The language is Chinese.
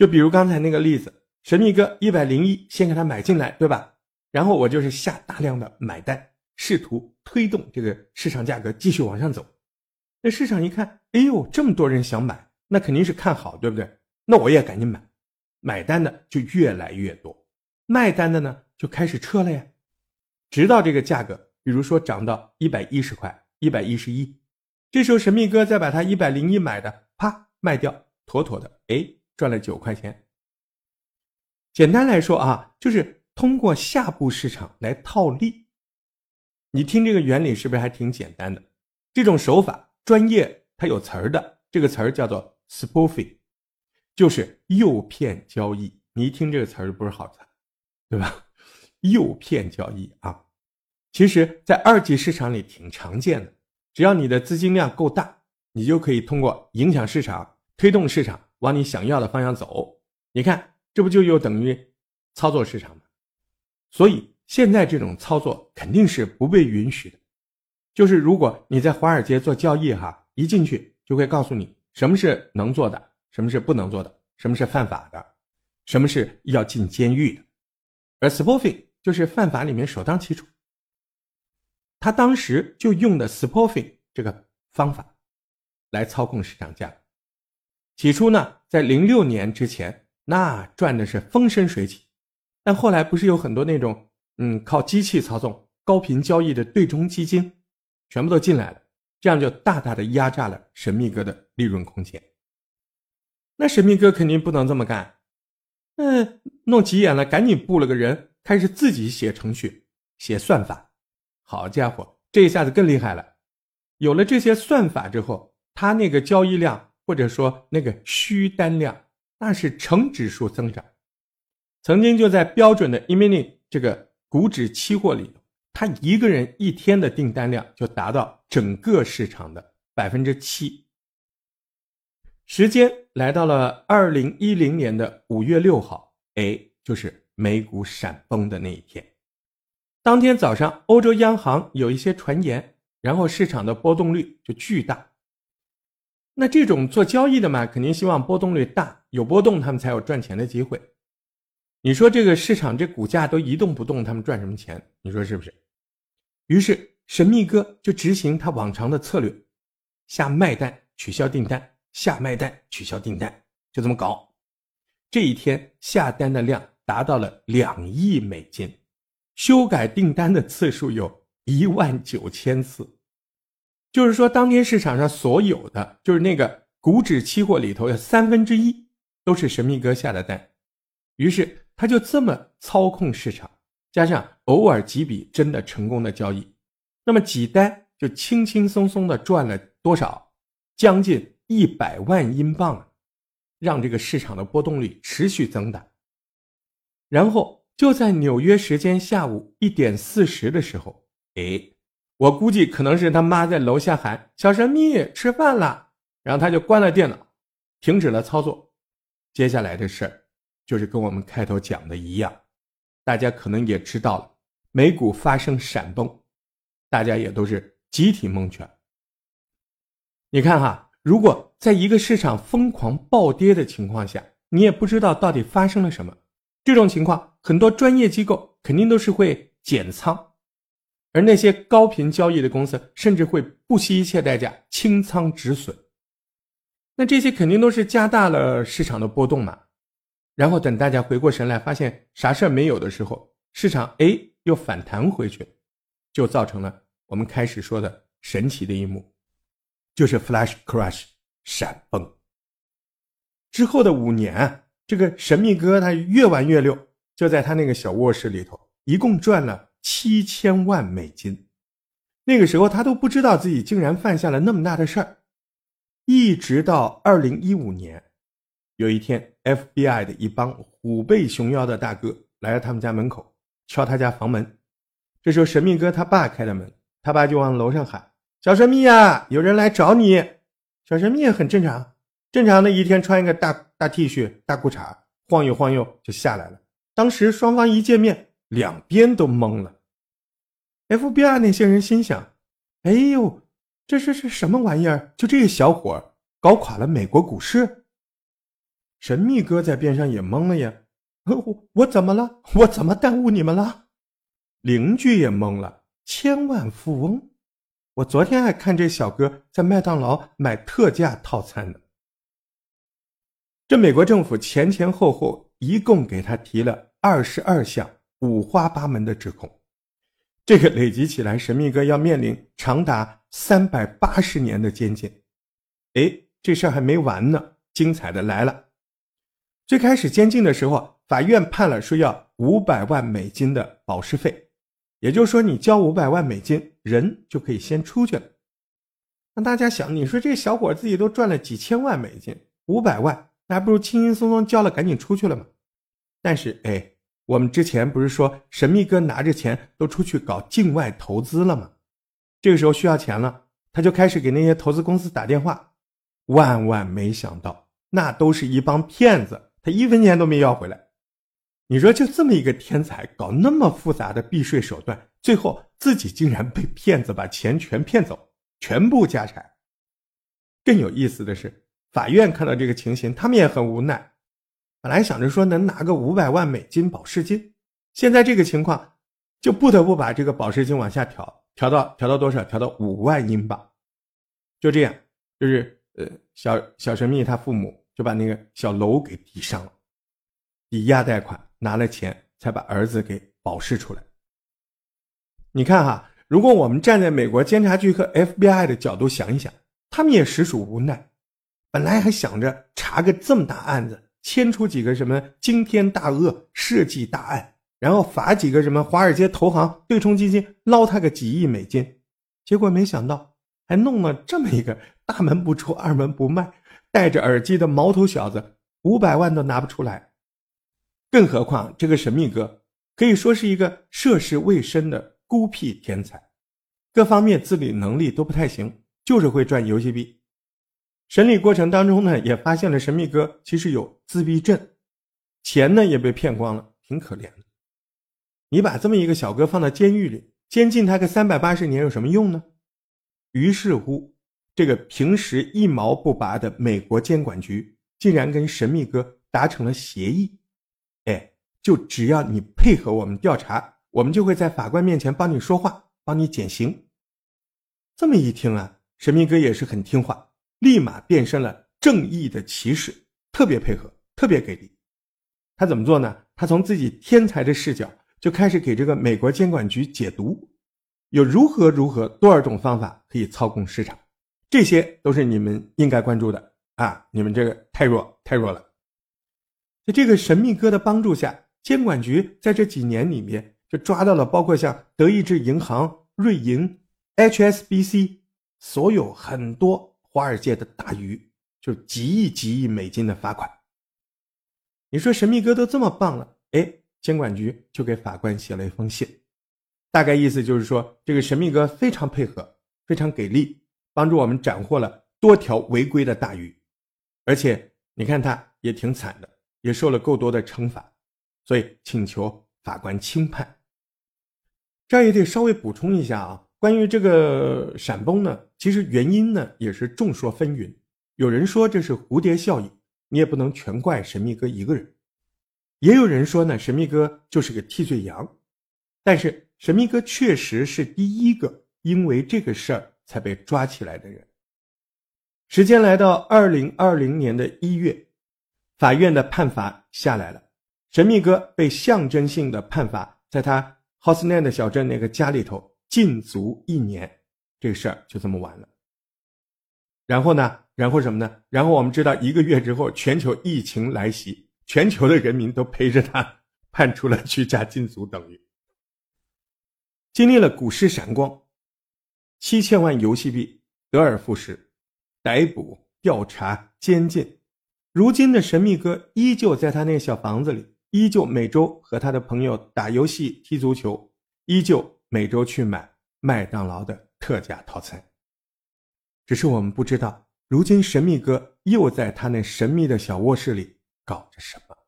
就比如刚才那个例子，神秘哥一百零一先给他买进来，对吧？然后我就是下大量的买单，试图推动这个市场价格继续往上走。那市场一看，哎呦，这么多人想买，那肯定是看好，对不对？那我也赶紧买，买单的就越来越多，卖单的呢就开始撤了呀，直到这个价格，比如说涨到一百一十块、一百一十一，这时候神秘哥再把他一百零一买的啪卖掉，妥妥的哎赚了九块钱。简单来说啊，就是通过下部市场来套利。你听这个原理是不是还挺简单的？这种手法专业它有词儿的，这个词儿叫做 spoofing。就是诱骗交易，你一听这个词儿不是好词，对吧？诱骗交易啊，其实，在二级市场里挺常见的。只要你的资金量够大，你就可以通过影响市场、推动市场往你想要的方向走。你看，这不就又等于操作市场吗？所以现在这种操作肯定是不被允许的。就是如果你在华尔街做交易，哈，一进去就会告诉你什么是能做的。什么是不能做的？什么是犯法的？什么是要进监狱的？而 spoofing 就是犯法里面首当其冲。他当时就用的 spoofing 这个方法来操控市场价。起初呢，在零六年之前，那赚的是风生水起。但后来不是有很多那种嗯靠机器操纵、高频交易的对冲基金，全部都进来了，这样就大大的压榨了神秘哥的利润空间。那神秘哥肯定不能这么干，嗯，弄急眼了，赶紧布了个人，开始自己写程序、写算法。好家伙，这一下子更厉害了。有了这些算法之后，他那个交易量或者说那个虚单量，那是成指数增长。曾经就在标准的 E-mini 这个股指期货里头，他一个人一天的订单量就达到整个市场的百分之七。时间来到了二零一零年的五月六号，哎，就是美股闪崩的那一天。当天早上，欧洲央行有一些传言，然后市场的波动率就巨大。那这种做交易的嘛，肯定希望波动率大，有波动他们才有赚钱的机会。你说这个市场这股价都一动不动，他们赚什么钱？你说是不是？于是神秘哥就执行他往常的策略，下卖单，取消订单。下卖单，取消订单，就这么搞。这一天下单的量达到了两亿美金，修改订单的次数有一万九千次。就是说，当天市场上所有的，就是那个股指期货里头的三分之一都是神秘哥下的单。于是他就这么操控市场，加上偶尔几笔真的成功的交易，那么几单就轻轻松松的赚了多少？将近。一百万英镑啊，让这个市场的波动率持续增大。然后就在纽约时间下午一点四十的时候，哎，我估计可能是他妈在楼下喊“小神秘吃饭了”，然后他就关了电脑，停止了操作。接下来的事儿就是跟我们开头讲的一样，大家可能也知道了，美股发生闪崩，大家也都是集体蒙圈。你看哈。如果在一个市场疯狂暴跌的情况下，你也不知道到底发生了什么，这种情况很多专业机构肯定都是会减仓，而那些高频交易的公司甚至会不惜一切代价清仓止损。那这些肯定都是加大了市场的波动嘛。然后等大家回过神来，发现啥事儿没有的时候，市场哎又反弹回去，就造成了我们开始说的神奇的一幕。就是 Flash Crash 闪崩之后的五年，这个神秘哥他越玩越溜，就在他那个小卧室里头，一共赚了七千万美金。那个时候他都不知道自己竟然犯下了那么大的事儿。一直到二零一五年，有一天，FBI 的一帮虎背熊腰的大哥来到他们家门口，敲他家房门。这时候神秘哥他爸开的门，他爸就往楼上喊。小神秘呀，有人来找你。小神秘也很正常，正常的一天穿一个大大 T 恤、大裤衩，晃悠晃悠就下来了。当时双方一见面，两边都懵了。FBI 那些人心想：“哎呦，这是是什么玩意儿？就这个小伙搞垮了美国股市。”神秘哥在边上也懵了呀，我我怎么了？我怎么耽误你们了？邻居也懵了，千万富翁，我昨天还看这小哥在麦当劳买特价套餐呢。这美国政府前前后后一共给他提了二十二项五花八门的指控，这个累积起来，神秘哥要面临长达三百八十年的监禁。哎，这事儿还没完呢，精彩的来了。最开始监禁的时候，法院判了说要五百万美金的保释费，也就是说你交五百万美金，人就可以先出去了。那大家想，你说这小伙自己都赚了几千万美金，五百万那还不如轻轻松松交了，赶紧出去了嘛。但是哎，我们之前不是说神秘哥拿着钱都出去搞境外投资了吗？这个时候需要钱了，他就开始给那些投资公司打电话，万万没想到，那都是一帮骗子。他一分钱都没要回来，你说就这么一个天才，搞那么复杂的避税手段，最后自己竟然被骗子把钱全骗走，全部家产。更有意思的是，法院看到这个情形，他们也很无奈。本来想着说能拿个五百万美金保释金，现在这个情况，就不得不把这个保释金往下调，调到调到多少？调到五万英镑。就这样，就是呃，小小神秘他父母。就把那个小楼给抵上了，抵押贷款拿了钱，才把儿子给保释出来。你看哈，如果我们站在美国监察局和 FBI 的角度想一想，他们也实属无奈。本来还想着查个这么大案子，牵出几个什么惊天大恶、设计大案，然后罚几个什么华尔街投行、对冲基金，捞他个几亿美金，结果没想到还弄了这么一个大门不出、二门不迈。戴着耳机的毛头小子，五百万都拿不出来，更何况这个神秘哥可以说是一个涉世未深的孤僻天才，各方面自理能力都不太行，就是会赚游戏币。审理过程当中呢，也发现了神秘哥其实有自闭症，钱呢也被骗光了，挺可怜的。你把这么一个小哥放到监狱里，监禁他个三百八十年有什么用呢？于是乎。这个平时一毛不拔的美国监管局，竟然跟神秘哥达成了协议，哎，就只要你配合我们调查，我们就会在法官面前帮你说话，帮你减刑。这么一听啊，神秘哥也是很听话，立马变身了正义的骑士，特别配合，特别给力。他怎么做呢？他从自己天才的视角就开始给这个美国监管局解读，有如何如何多少种方法可以操控市场。这些都是你们应该关注的啊！你们这个太弱，太弱了。在这个神秘哥的帮助下，监管局在这几年里面就抓到了包括像德意志银行、瑞银、HSBC，所有很多华尔街的大鱼，就几亿几亿美金的罚款。你说神秘哥都这么棒了，哎，监管局就给法官写了一封信，大概意思就是说，这个神秘哥非常配合，非常给力。帮助我们斩获了多条违规的大鱼，而且你看他也挺惨的，也受了够多的惩罚，所以请求法官轻判。这儿也得稍微补充一下啊，关于这个闪崩呢，其实原因呢也是众说纷纭。有人说这是蝴蝶效应，你也不能全怪神秘哥一个人；也有人说呢，神秘哥就是个替罪羊。但是神秘哥确实是第一个因为这个事儿。才被抓起来的人。时间来到二零二零年的一月，法院的判罚下来了，神秘哥被象征性的判罚，在他 Hosland 小镇那个家里头禁足一年，这个事儿就这么完了。然后呢？然后什么呢？然后我们知道，一个月之后，全球疫情来袭，全球的人民都陪着他判处了居家禁足等于经历了股市闪光。七千万游戏币得而复失，逮捕、调查、监禁。如今的神秘哥依旧在他那小房子里，依旧每周和他的朋友打游戏、踢足球，依旧每周去买麦当劳的特价套餐。只是我们不知道，如今神秘哥又在他那神秘的小卧室里搞着什么。